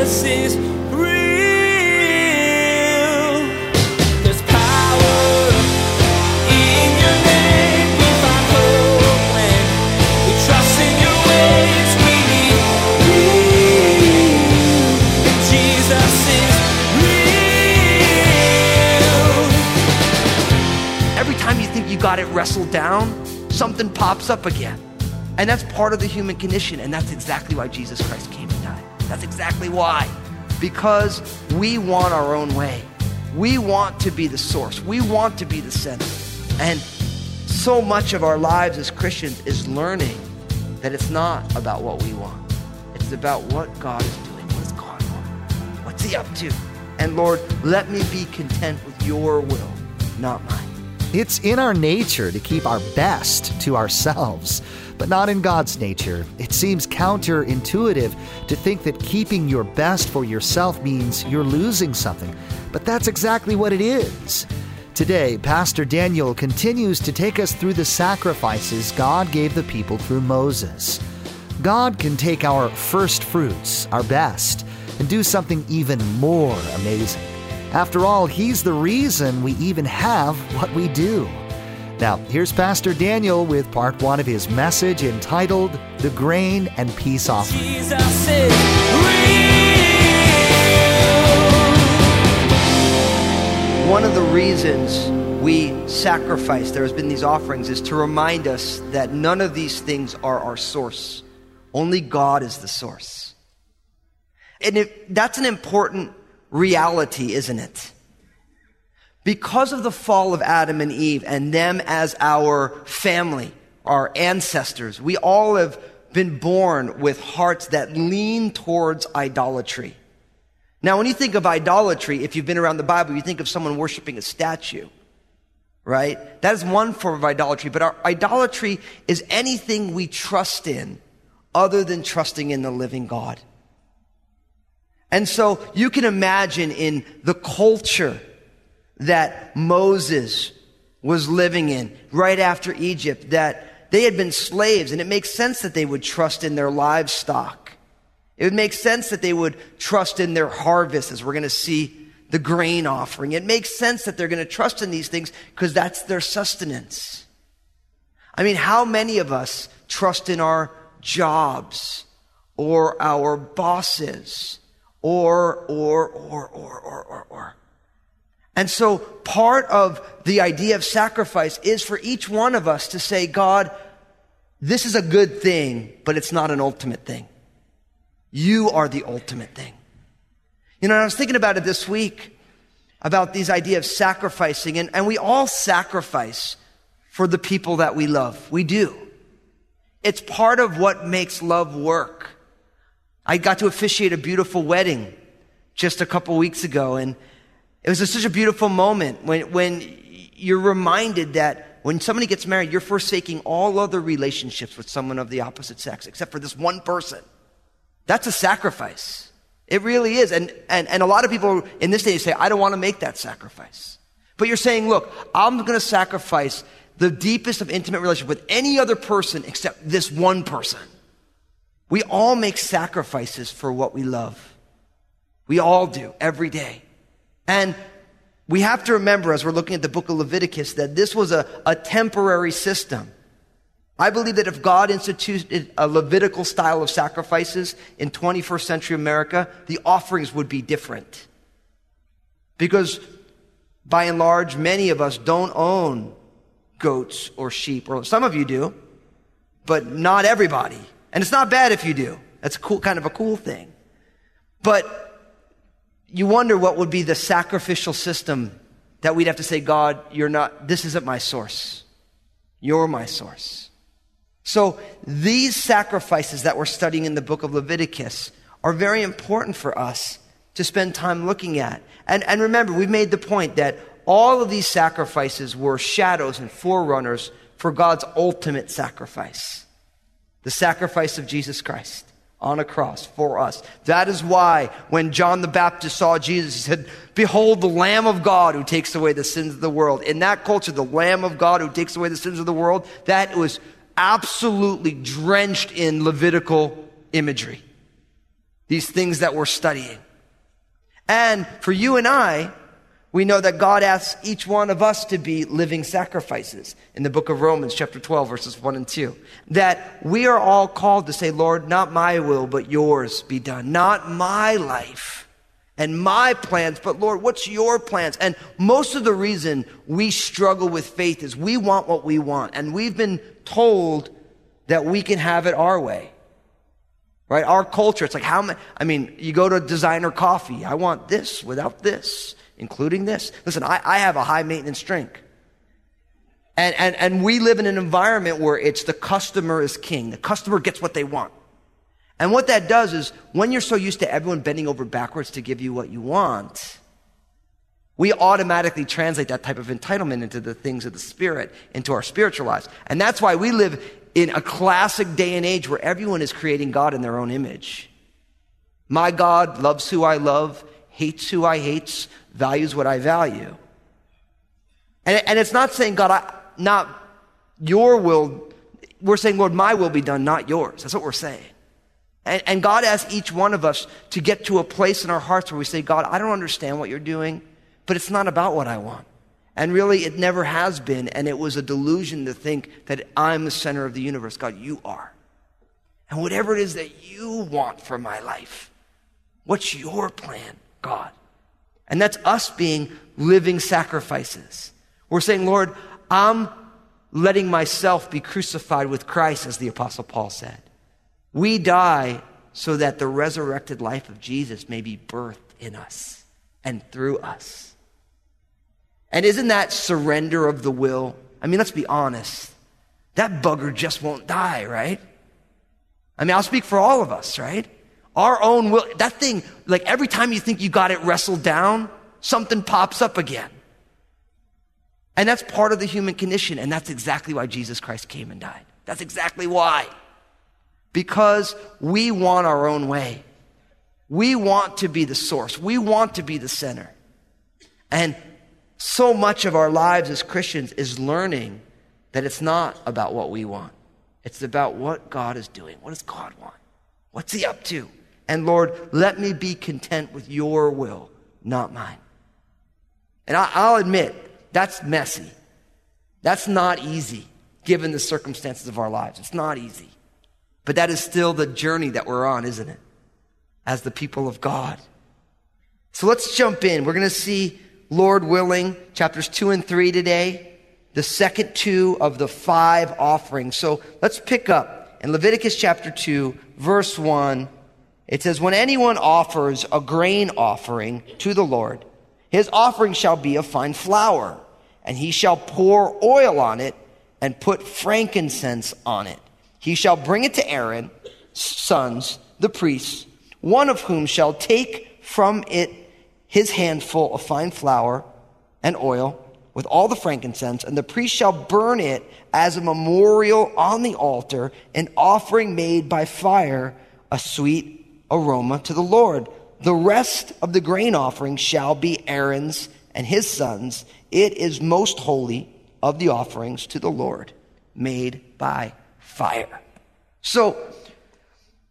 Jesus is you. Jesus is real. Every time you think you got it wrestled down, something pops up again. And that's part of the human condition. And that's exactly why Jesus Christ came. That's exactly why. Because we want our own way. We want to be the source. We want to be the center. And so much of our lives as Christians is learning that it's not about what we want. It's about what God is doing. What God want? What's He up to? And Lord, let me be content with your will, not mine. It's in our nature to keep our best to ourselves, but not in God's nature. It seems counterintuitive to think that keeping your best for yourself means you're losing something, but that's exactly what it is. Today, Pastor Daniel continues to take us through the sacrifices God gave the people through Moses. God can take our first fruits, our best, and do something even more amazing. After all, He's the reason we even have what we do. Now, here's Pastor Daniel with part one of his message entitled The Grain and Peace Offering. Jesus is real. One of the reasons we sacrifice, there has been these offerings, is to remind us that none of these things are our source. Only God is the source. And it, that's an important reality, isn't it? Because of the fall of Adam and Eve and them as our family, our ancestors, we all have been born with hearts that lean towards idolatry. Now, when you think of idolatry, if you've been around the Bible, you think of someone worshiping a statue, right? That is one form of idolatry, but our idolatry is anything we trust in other than trusting in the living God. And so you can imagine in the culture that Moses was living in right after Egypt that they had been slaves and it makes sense that they would trust in their livestock. It would make sense that they would trust in their harvest as we're going to see the grain offering. It makes sense that they're going to trust in these things because that's their sustenance. I mean, how many of us trust in our jobs or our bosses or, or, or, or, or, or, or. And so part of the idea of sacrifice is for each one of us to say, God, this is a good thing, but it's not an ultimate thing. You are the ultimate thing. You know, I was thinking about it this week about these idea of sacrificing and, and we all sacrifice for the people that we love. We do. It's part of what makes love work. I got to officiate a beautiful wedding just a couple weeks ago, and it was such a beautiful moment when, when you're reminded that when somebody gets married, you're forsaking all other relationships with someone of the opposite sex, except for this one person. That's a sacrifice. It really is. And, and, and a lot of people in this day say, I don't want to make that sacrifice. But you're saying, look, I'm going to sacrifice the deepest of intimate relationship with any other person except this one person. We all make sacrifices for what we love. We all do every day. And we have to remember as we're looking at the book of Leviticus that this was a, a temporary system. I believe that if God instituted a Levitical style of sacrifices in 21st century America, the offerings would be different. Because by and large, many of us don't own goats or sheep, or some of you do, but not everybody. And it's not bad if you do. That's a cool, kind of a cool thing. But you wonder what would be the sacrificial system that we'd have to say, God, you're not, this isn't my source. You're my source. So these sacrifices that we're studying in the book of Leviticus are very important for us to spend time looking at. And, and remember, we've made the point that all of these sacrifices were shadows and forerunners for God's ultimate sacrifice the sacrifice of Jesus Christ on a cross for us. That is why when John the Baptist saw Jesus, he said, Behold the Lamb of God who takes away the sins of the world. In that culture, the Lamb of God who takes away the sins of the world, that was absolutely drenched in Levitical imagery. these things that we're studying. And for you and I, we know that God asks each one of us to be living sacrifices in the book of Romans, chapter 12, verses 1 and 2. That we are all called to say, Lord, not my will, but yours be done. Not my life and my plans, but Lord, what's your plans? And most of the reason we struggle with faith is we want what we want. And we've been told that we can have it our way. Right? Our culture, it's like how many, I mean, you go to designer coffee. I want this without this, including this. Listen, I, I have a high maintenance drink. And, and, and we live in an environment where it's the customer is king. The customer gets what they want. And what that does is when you're so used to everyone bending over backwards to give you what you want, we automatically translate that type of entitlement into the things of the spirit, into our spiritual lives. And that's why we live in a classic day and age where everyone is creating God in their own image. My God loves who I love, hates who I hate, values what I value. And, and it's not saying, God, I, not your will. We're saying, Lord, my will be done, not yours. That's what we're saying. And, and God asks each one of us to get to a place in our hearts where we say, God, I don't understand what you're doing, but it's not about what I want. And really, it never has been. And it was a delusion to think that I'm the center of the universe. God, you are. And whatever it is that you want for my life, what's your plan, God? And that's us being living sacrifices. We're saying, Lord, I'm letting myself be crucified with Christ, as the Apostle Paul said. We die so that the resurrected life of Jesus may be birthed in us and through us. And isn't that surrender of the will? I mean, let's be honest. That bugger just won't die, right? I mean, I'll speak for all of us, right? Our own will, that thing, like every time you think you got it wrestled down, something pops up again. And that's part of the human condition. And that's exactly why Jesus Christ came and died. That's exactly why. Because we want our own way. We want to be the source. We want to be the center. And so much of our lives as Christians is learning that it's not about what we want. It's about what God is doing. What does God want? What's He up to? And Lord, let me be content with your will, not mine. And I, will admit, that's messy. That's not easy, given the circumstances of our lives. It's not easy. But that is still the journey that we're on, isn't it? As the people of God. So let's jump in. We're going to see Lord willing, chapters two and three today, the second two of the five offerings. So let's pick up in Leviticus chapter two, verse one. It says, When anyone offers a grain offering to the Lord, his offering shall be of fine flour, and he shall pour oil on it and put frankincense on it. He shall bring it to Aaron's sons, the priests, one of whom shall take from it his handful of fine flour and oil with all the frankincense, and the priest shall burn it as a memorial on the altar, an offering made by fire, a sweet aroma to the Lord. The rest of the grain offering shall be Aaron's and his sons. It is most holy of the offerings to the Lord, made by fire. So,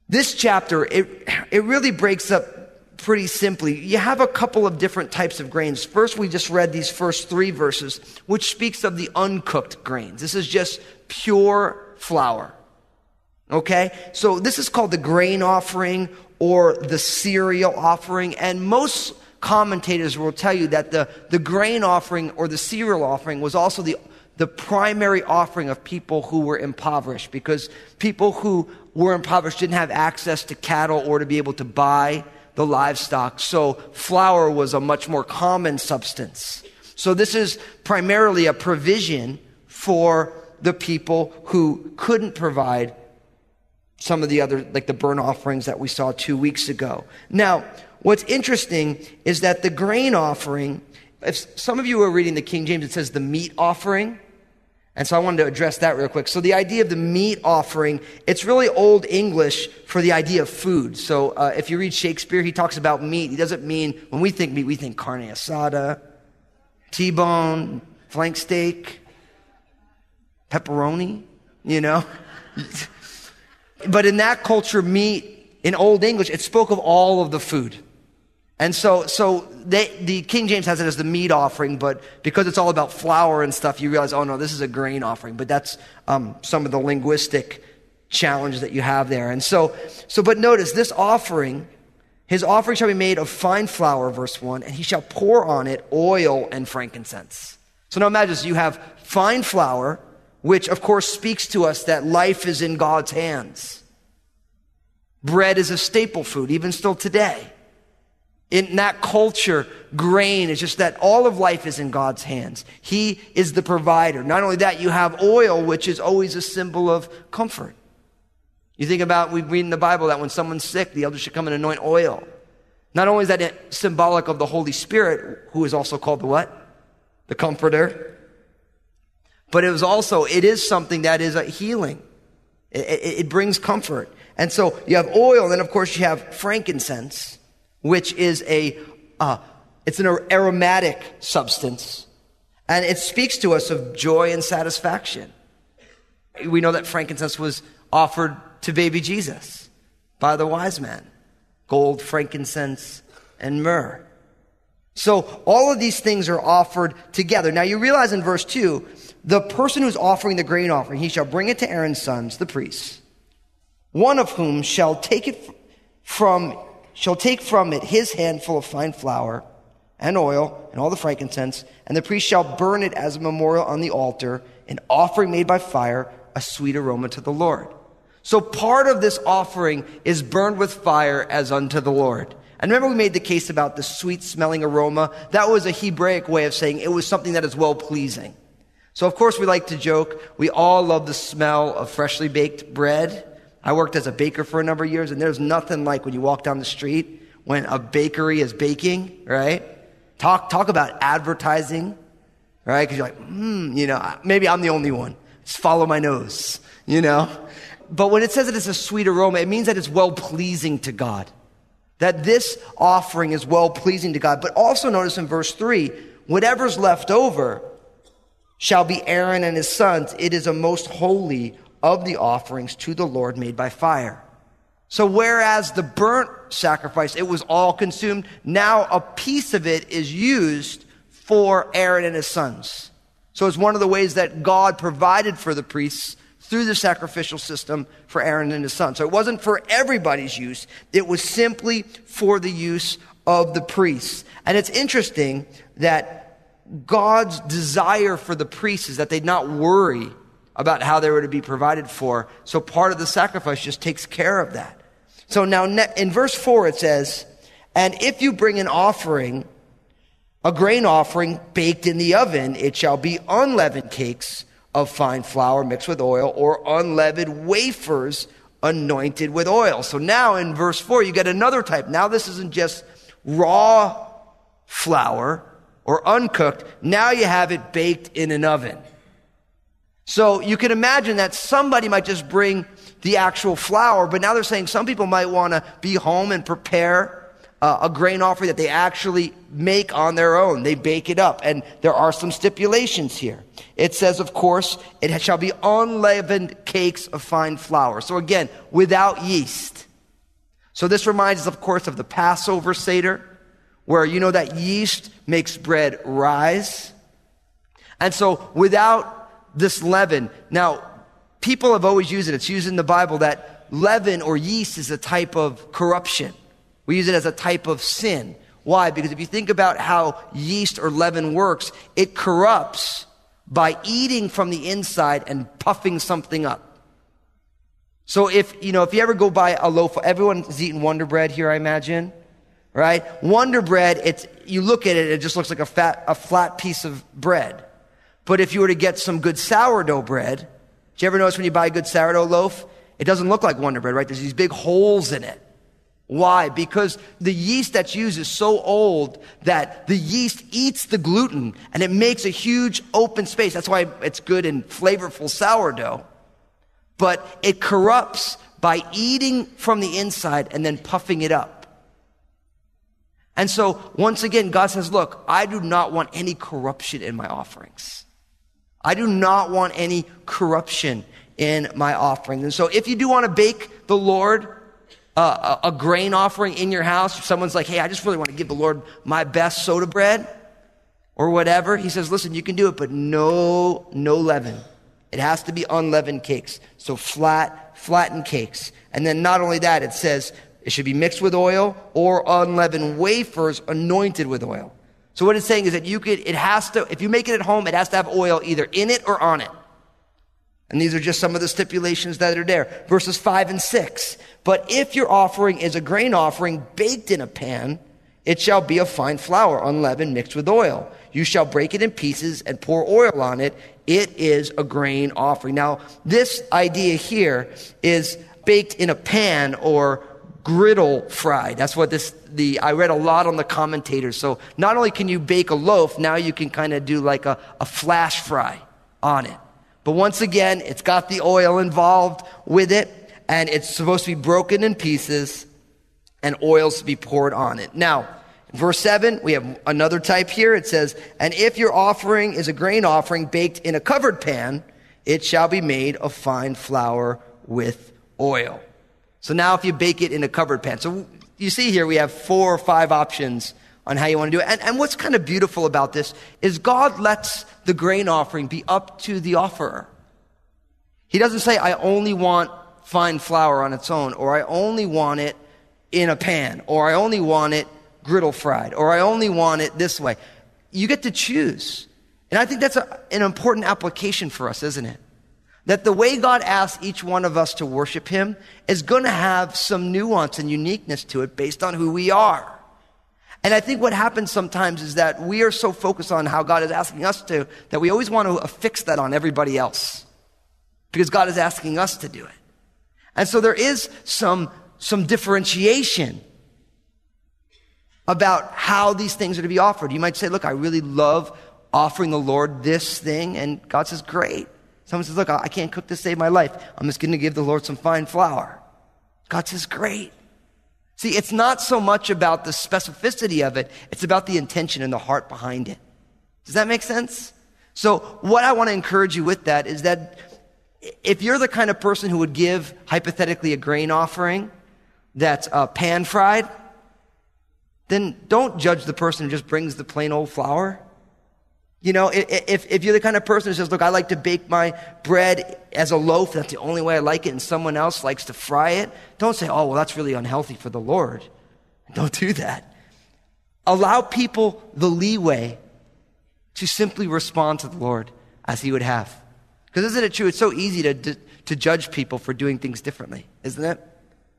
this chapter, it, it really breaks up pretty simply. You have a couple of different types of grains. First, we just read these first three verses, which speaks of the uncooked grains. This is just pure flour. Okay? So this is called the grain offering or the cereal offering. And most commentators will tell you that the, the grain offering or the cereal offering was also the, the primary offering of people who were impoverished because people who were impoverished didn't have access to cattle or to be able to buy the livestock. So flour was a much more common substance. So this is primarily a provision for the people who couldn't provide some of the other, like the burnt offerings that we saw two weeks ago. Now, what's interesting is that the grain offering, if some of you are reading the King James, it says the meat offering. And so I wanted to address that real quick. So the idea of the meat offering, it's really old English for the idea of food. So uh, if you read Shakespeare, he talks about meat. He doesn't mean, when we think meat, we think carne asada, T-bone, flank steak, pepperoni, you know? but in that culture, meat in Old English, it spoke of all of the food. And so, so they, the King James has it as the meat offering, but because it's all about flour and stuff, you realize, oh no, this is a grain offering. But that's um, some of the linguistic challenge that you have there. And so, so, but notice this offering, his offering shall be made of fine flour, verse one, and he shall pour on it oil and frankincense. So now imagine this, you have fine flour, which of course speaks to us that life is in God's hands. Bread is a staple food, even still today. In that culture, grain is just that all of life is in God's hands. He is the provider. Not only that, you have oil, which is always a symbol of comfort. You think about, we read in the Bible that when someone's sick, the elders should come and anoint oil. Not only is that symbolic of the Holy Spirit, who is also called the what? The Comforter. But it was also, it is something that is a healing. It, it, it brings comfort. And so you have oil, and then of course you have frankincense which is a, uh, it's an aromatic substance. And it speaks to us of joy and satisfaction. We know that frankincense was offered to baby Jesus by the wise men. Gold, frankincense, and myrrh. So all of these things are offered together. Now you realize in verse 2, the person who's offering the grain offering, he shall bring it to Aaron's sons, the priests, one of whom shall take it from shall take from it his handful of fine flour and oil and all the frankincense, and the priest shall burn it as a memorial on the altar, an offering made by fire, a sweet aroma to the Lord. So part of this offering is burned with fire as unto the Lord. And remember we made the case about the sweet smelling aroma? That was a Hebraic way of saying it was something that is well pleasing. So of course we like to joke. We all love the smell of freshly baked bread. I worked as a baker for a number of years, and there's nothing like when you walk down the street when a bakery is baking, right? Talk, talk about advertising, right? Because you're like, hmm, you know, maybe I'm the only one. Just follow my nose, you know? But when it says that it's a sweet aroma, it means that it's well pleasing to God. That this offering is well pleasing to God. But also notice in verse 3 whatever's left over shall be Aaron and his sons. It is a most holy of the offerings to the Lord made by fire. So whereas the burnt sacrifice, it was all consumed, now a piece of it is used for Aaron and his sons. So it's one of the ways that God provided for the priests through the sacrificial system for Aaron and his sons. So it wasn't for everybody's use. It was simply for the use of the priests. And it's interesting that God's desire for the priests is that they'd not worry about how they were to be provided for. So part of the sacrifice just takes care of that. So now in verse 4 it says, And if you bring an offering, a grain offering baked in the oven, it shall be unleavened cakes of fine flour mixed with oil, or unleavened wafers anointed with oil. So now in verse 4, you get another type. Now this isn't just raw flour or uncooked. Now you have it baked in an oven. So you can imagine that somebody might just bring the actual flour, but now they're saying some people might want to be home and prepare uh, a grain offering that they actually make on their own. They bake it up. And there are some stipulations here. It says, of course, it shall be unleavened cakes of fine flour. So again, without yeast. So this reminds us, of course, of the Passover Seder, where you know that yeast makes bread rise. And so without this leaven. Now, people have always used it. It's used in the Bible that leaven or yeast is a type of corruption. We use it as a type of sin. Why? Because if you think about how yeast or leaven works, it corrupts by eating from the inside and puffing something up. So if, you know, if you ever go buy a loaf, everyone's eaten Wonder Bread here, I imagine, right? Wonder Bread, it's, you look at it, it just looks like a fat, a flat piece of bread. But if you were to get some good sourdough bread, do you ever notice when you buy a good sourdough loaf? It doesn't look like Wonder Bread, right? There's these big holes in it. Why? Because the yeast that's used is so old that the yeast eats the gluten and it makes a huge open space. That's why it's good and flavorful sourdough. But it corrupts by eating from the inside and then puffing it up. And so, once again, God says, look, I do not want any corruption in my offerings. I do not want any corruption in my offering. And so if you do want to bake the Lord uh, a, a grain offering in your house, if someone's like, hey, I just really want to give the Lord my best soda bread or whatever, he says, listen, you can do it, but no, no leaven. It has to be unleavened cakes. So flat, flattened cakes. And then not only that, it says it should be mixed with oil or unleavened wafers anointed with oil. So what it's saying is that you could, it has to, if you make it at home, it has to have oil either in it or on it. And these are just some of the stipulations that are there. Verses 5 and 6. But if your offering is a grain offering baked in a pan, it shall be of fine flour, unleavened, mixed with oil. You shall break it in pieces and pour oil on it. It is a grain offering. Now, this idea here is baked in a pan or griddle fried. That's what this, the, I read a lot on the commentators. So not only can you bake a loaf, now you can kind of do like a, a flash fry on it. But once again, it's got the oil involved with it, and it's supposed to be broken in pieces, and oils to be poured on it. Now, verse 7, we have another type here. It says, And if your offering is a grain offering baked in a covered pan, it shall be made of fine flour with oil. So now if you bake it in a covered pan. So you see here we have four or five options on how you want to do it. And, and what's kind of beautiful about this is God lets the grain offering be up to the offerer. He doesn't say, I only want fine flour on its own, or I only want it in a pan, or I only want it griddle fried, or I only want it this way. You get to choose. And I think that's a, an important application for us, isn't it? That the way God asks each one of us to worship Him is going to have some nuance and uniqueness to it based on who we are. And I think what happens sometimes is that we are so focused on how God is asking us to that we always want to affix that on everybody else because God is asking us to do it. And so there is some, some differentiation about how these things are to be offered. You might say, look, I really love offering the Lord this thing. And God says, great. Someone says, look, I can't cook to save my life. I'm just going to give the Lord some fine flour. God says, great. See, it's not so much about the specificity of it, it's about the intention and the heart behind it. Does that make sense? So, what I want to encourage you with that is that if you're the kind of person who would give hypothetically a grain offering that's uh, pan fried, then don't judge the person who just brings the plain old flour. You know, if, if you're the kind of person who says, look, I like to bake my bread as a loaf, that's the only way I like it, and someone else likes to fry it, don't say, oh, well, that's really unhealthy for the Lord. Don't do that. Allow people the leeway to simply respond to the Lord as He would have. Because isn't it true? It's so easy to, to, to judge people for doing things differently, isn't it?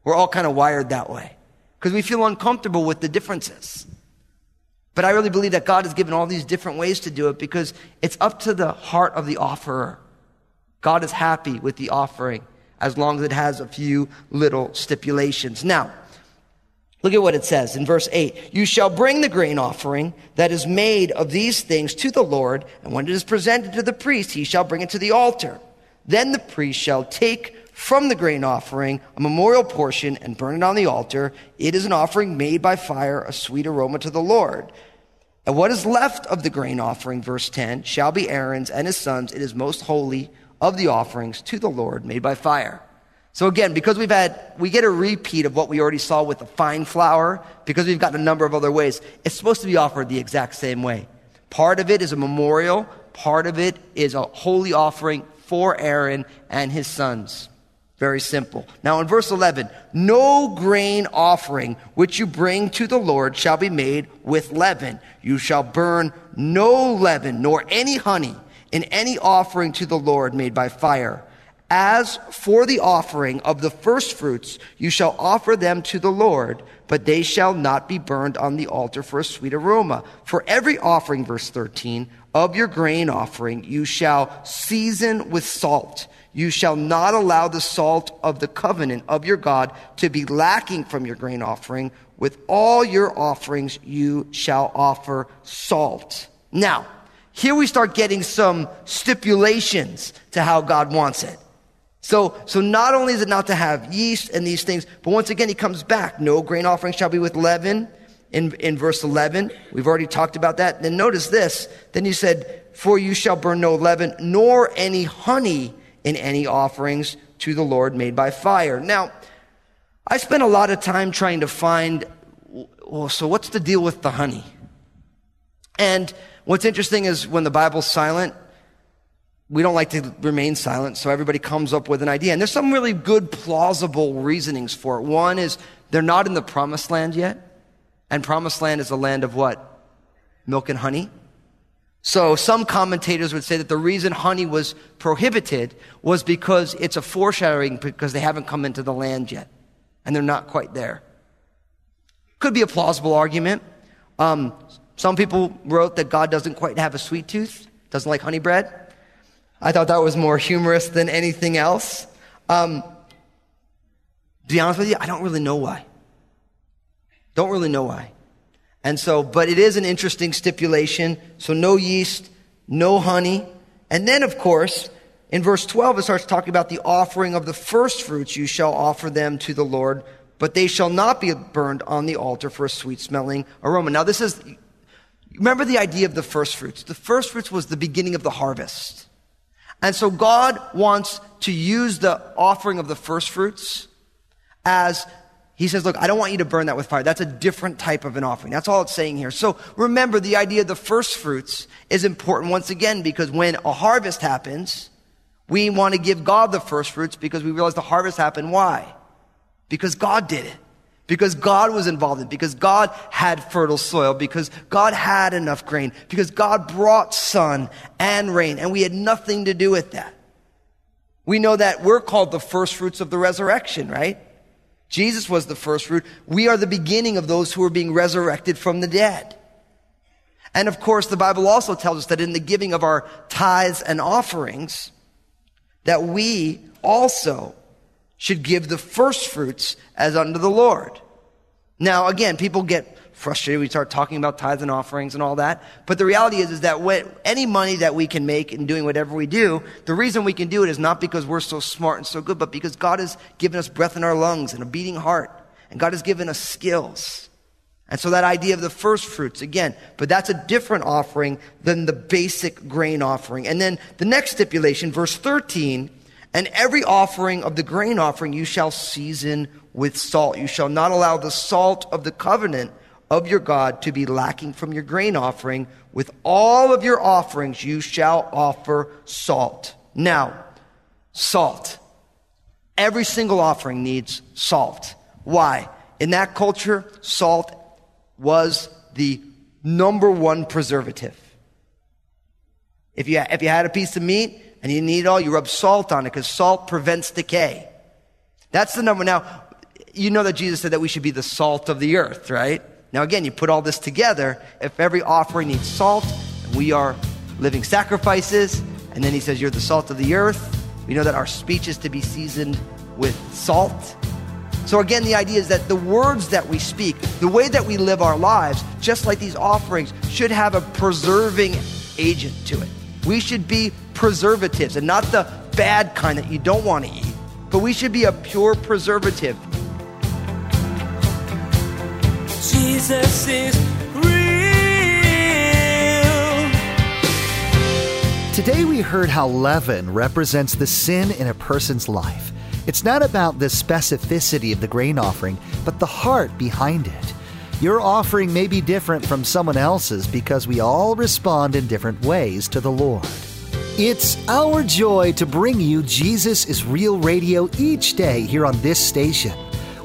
We're all kind of wired that way. Because we feel uncomfortable with the differences. But I really believe that God has given all these different ways to do it because it's up to the heart of the offerer. God is happy with the offering as long as it has a few little stipulations. Now, look at what it says in verse 8. You shall bring the grain offering that is made of these things to the Lord, and when it is presented to the priest, he shall bring it to the altar. Then the priest shall take from the grain offering a memorial portion and burn it on the altar. It is an offering made by fire, a sweet aroma to the Lord. And what is left of the grain offering, verse 10, shall be Aaron's and his sons. It is most holy of the offerings to the Lord made by fire. So again, because we've had, we get a repeat of what we already saw with the fine flour, because we've got a number of other ways, it's supposed to be offered the exact same way. Part of it is a memorial, part of it is a holy offering for Aaron and his sons. Very simple. Now in verse 11, no grain offering which you bring to the Lord shall be made with leaven. You shall burn no leaven nor any honey in any offering to the Lord made by fire. As for the offering of the first fruits, you shall offer them to the Lord, but they shall not be burned on the altar for a sweet aroma. For every offering, verse 13, of your grain offering, you shall season with salt. You shall not allow the salt of the covenant of your God to be lacking from your grain offering. With all your offerings, you shall offer salt. Now, here we start getting some stipulations to how God wants it. So, so not only is it not to have yeast and these things, but once again, he comes back. No grain offering shall be with leaven. In, in verse 11, we've already talked about that. Then notice this. Then he said, For you shall burn no leaven, nor any honey in any offerings to the Lord made by fire. Now, I spent a lot of time trying to find, well, so what's the deal with the honey? And what's interesting is when the Bible's silent, we don't like to remain silent, so everybody comes up with an idea. And there's some really good, plausible reasonings for it. One is they're not in the promised land yet. And promised land is a land of what? Milk and honey. So some commentators would say that the reason honey was prohibited was because it's a foreshadowing because they haven't come into the land yet. And they're not quite there. Could be a plausible argument. Um, some people wrote that God doesn't quite have a sweet tooth, doesn't like honey bread. I thought that was more humorous than anything else. Um, to be honest with you, I don't really know why. Don't really know why. And so, but it is an interesting stipulation. So no yeast, no honey. And then, of course, in verse 12, it starts talking about the offering of the first fruits. You shall offer them to the Lord, but they shall not be burned on the altar for a sweet smelling aroma. Now, this is, remember the idea of the first fruits. The first fruits was the beginning of the harvest. And so God wants to use the offering of the first fruits as he says, look, I don't want you to burn that with fire. That's a different type of an offering. That's all it's saying here. So remember the idea of the first fruits is important once again because when a harvest happens, we want to give God the first fruits because we realize the harvest happened. Why? Because God did it. Because God was involved in it. Because God had fertile soil. Because God had enough grain. Because God brought sun and rain. And we had nothing to do with that. We know that we're called the first fruits of the resurrection, right? Jesus was the first fruit. We are the beginning of those who are being resurrected from the dead. And of course, the Bible also tells us that in the giving of our tithes and offerings, that we also should give the first fruits as unto the Lord. Now, again, people get frustrated. We start talking about tithes and offerings and all that. But the reality is, is that when, any money that we can make in doing whatever we do, the reason we can do it is not because we're so smart and so good, but because God has given us breath in our lungs and a beating heart. And God has given us skills. And so that idea of the first fruits, again, but that's a different offering than the basic grain offering. And then the next stipulation, verse 13, and every offering of the grain offering you shall season with salt. You shall not allow the salt of the covenant of your God to be lacking from your grain offering. With all of your offerings, you shall offer salt. Now, salt. Every single offering needs salt. Why? In that culture, salt was the number one preservative. If you, if you had a piece of meat and you need it all, you rub salt on it because salt prevents decay. That's the number. Now, you know that Jesus said that we should be the salt of the earth, right? Now, again, you put all this together. If every offering needs salt, we are living sacrifices, and then he says, You're the salt of the earth. We know that our speech is to be seasoned with salt. So, again, the idea is that the words that we speak, the way that we live our lives, just like these offerings, should have a preserving agent to it. We should be preservatives and not the bad kind that you don't want to eat, but we should be a pure preservative. Jesus is real. Today we heard how leaven represents the sin in a person's life. It's not about the specificity of the grain offering, but the heart behind it. Your offering may be different from someone else's because we all respond in different ways to the Lord. It's our joy to bring you Jesus is Real Radio each day here on this station.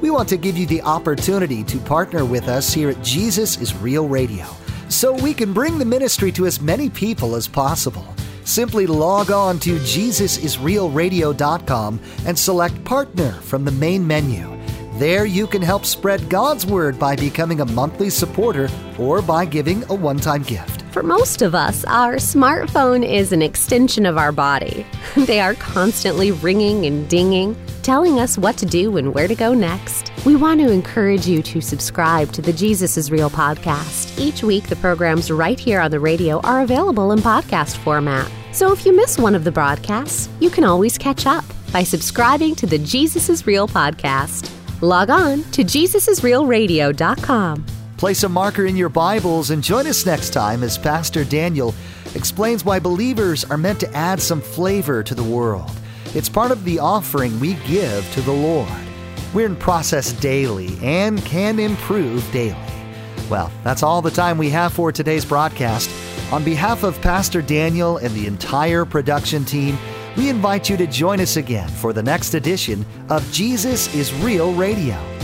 We want to give you the opportunity to partner with us here at Jesus is Real Radio so we can bring the ministry to as many people as possible. Simply log on to JesusIsRealRadio.com and select Partner from the main menu. There you can help spread God's Word by becoming a monthly supporter or by giving a one time gift. For most of us, our smartphone is an extension of our body. They are constantly ringing and dinging, telling us what to do and where to go next. We want to encourage you to subscribe to the Jesus is Real podcast. Each week, the programs right here on the radio are available in podcast format. So if you miss one of the broadcasts, you can always catch up by subscribing to the Jesus is Real podcast. Log on to JesusIsRealRadio.com. Place a marker in your Bibles and join us next time as Pastor Daniel explains why believers are meant to add some flavor to the world. It's part of the offering we give to the Lord. We're in process daily and can improve daily. Well, that's all the time we have for today's broadcast. On behalf of Pastor Daniel and the entire production team, we invite you to join us again for the next edition of Jesus is Real Radio.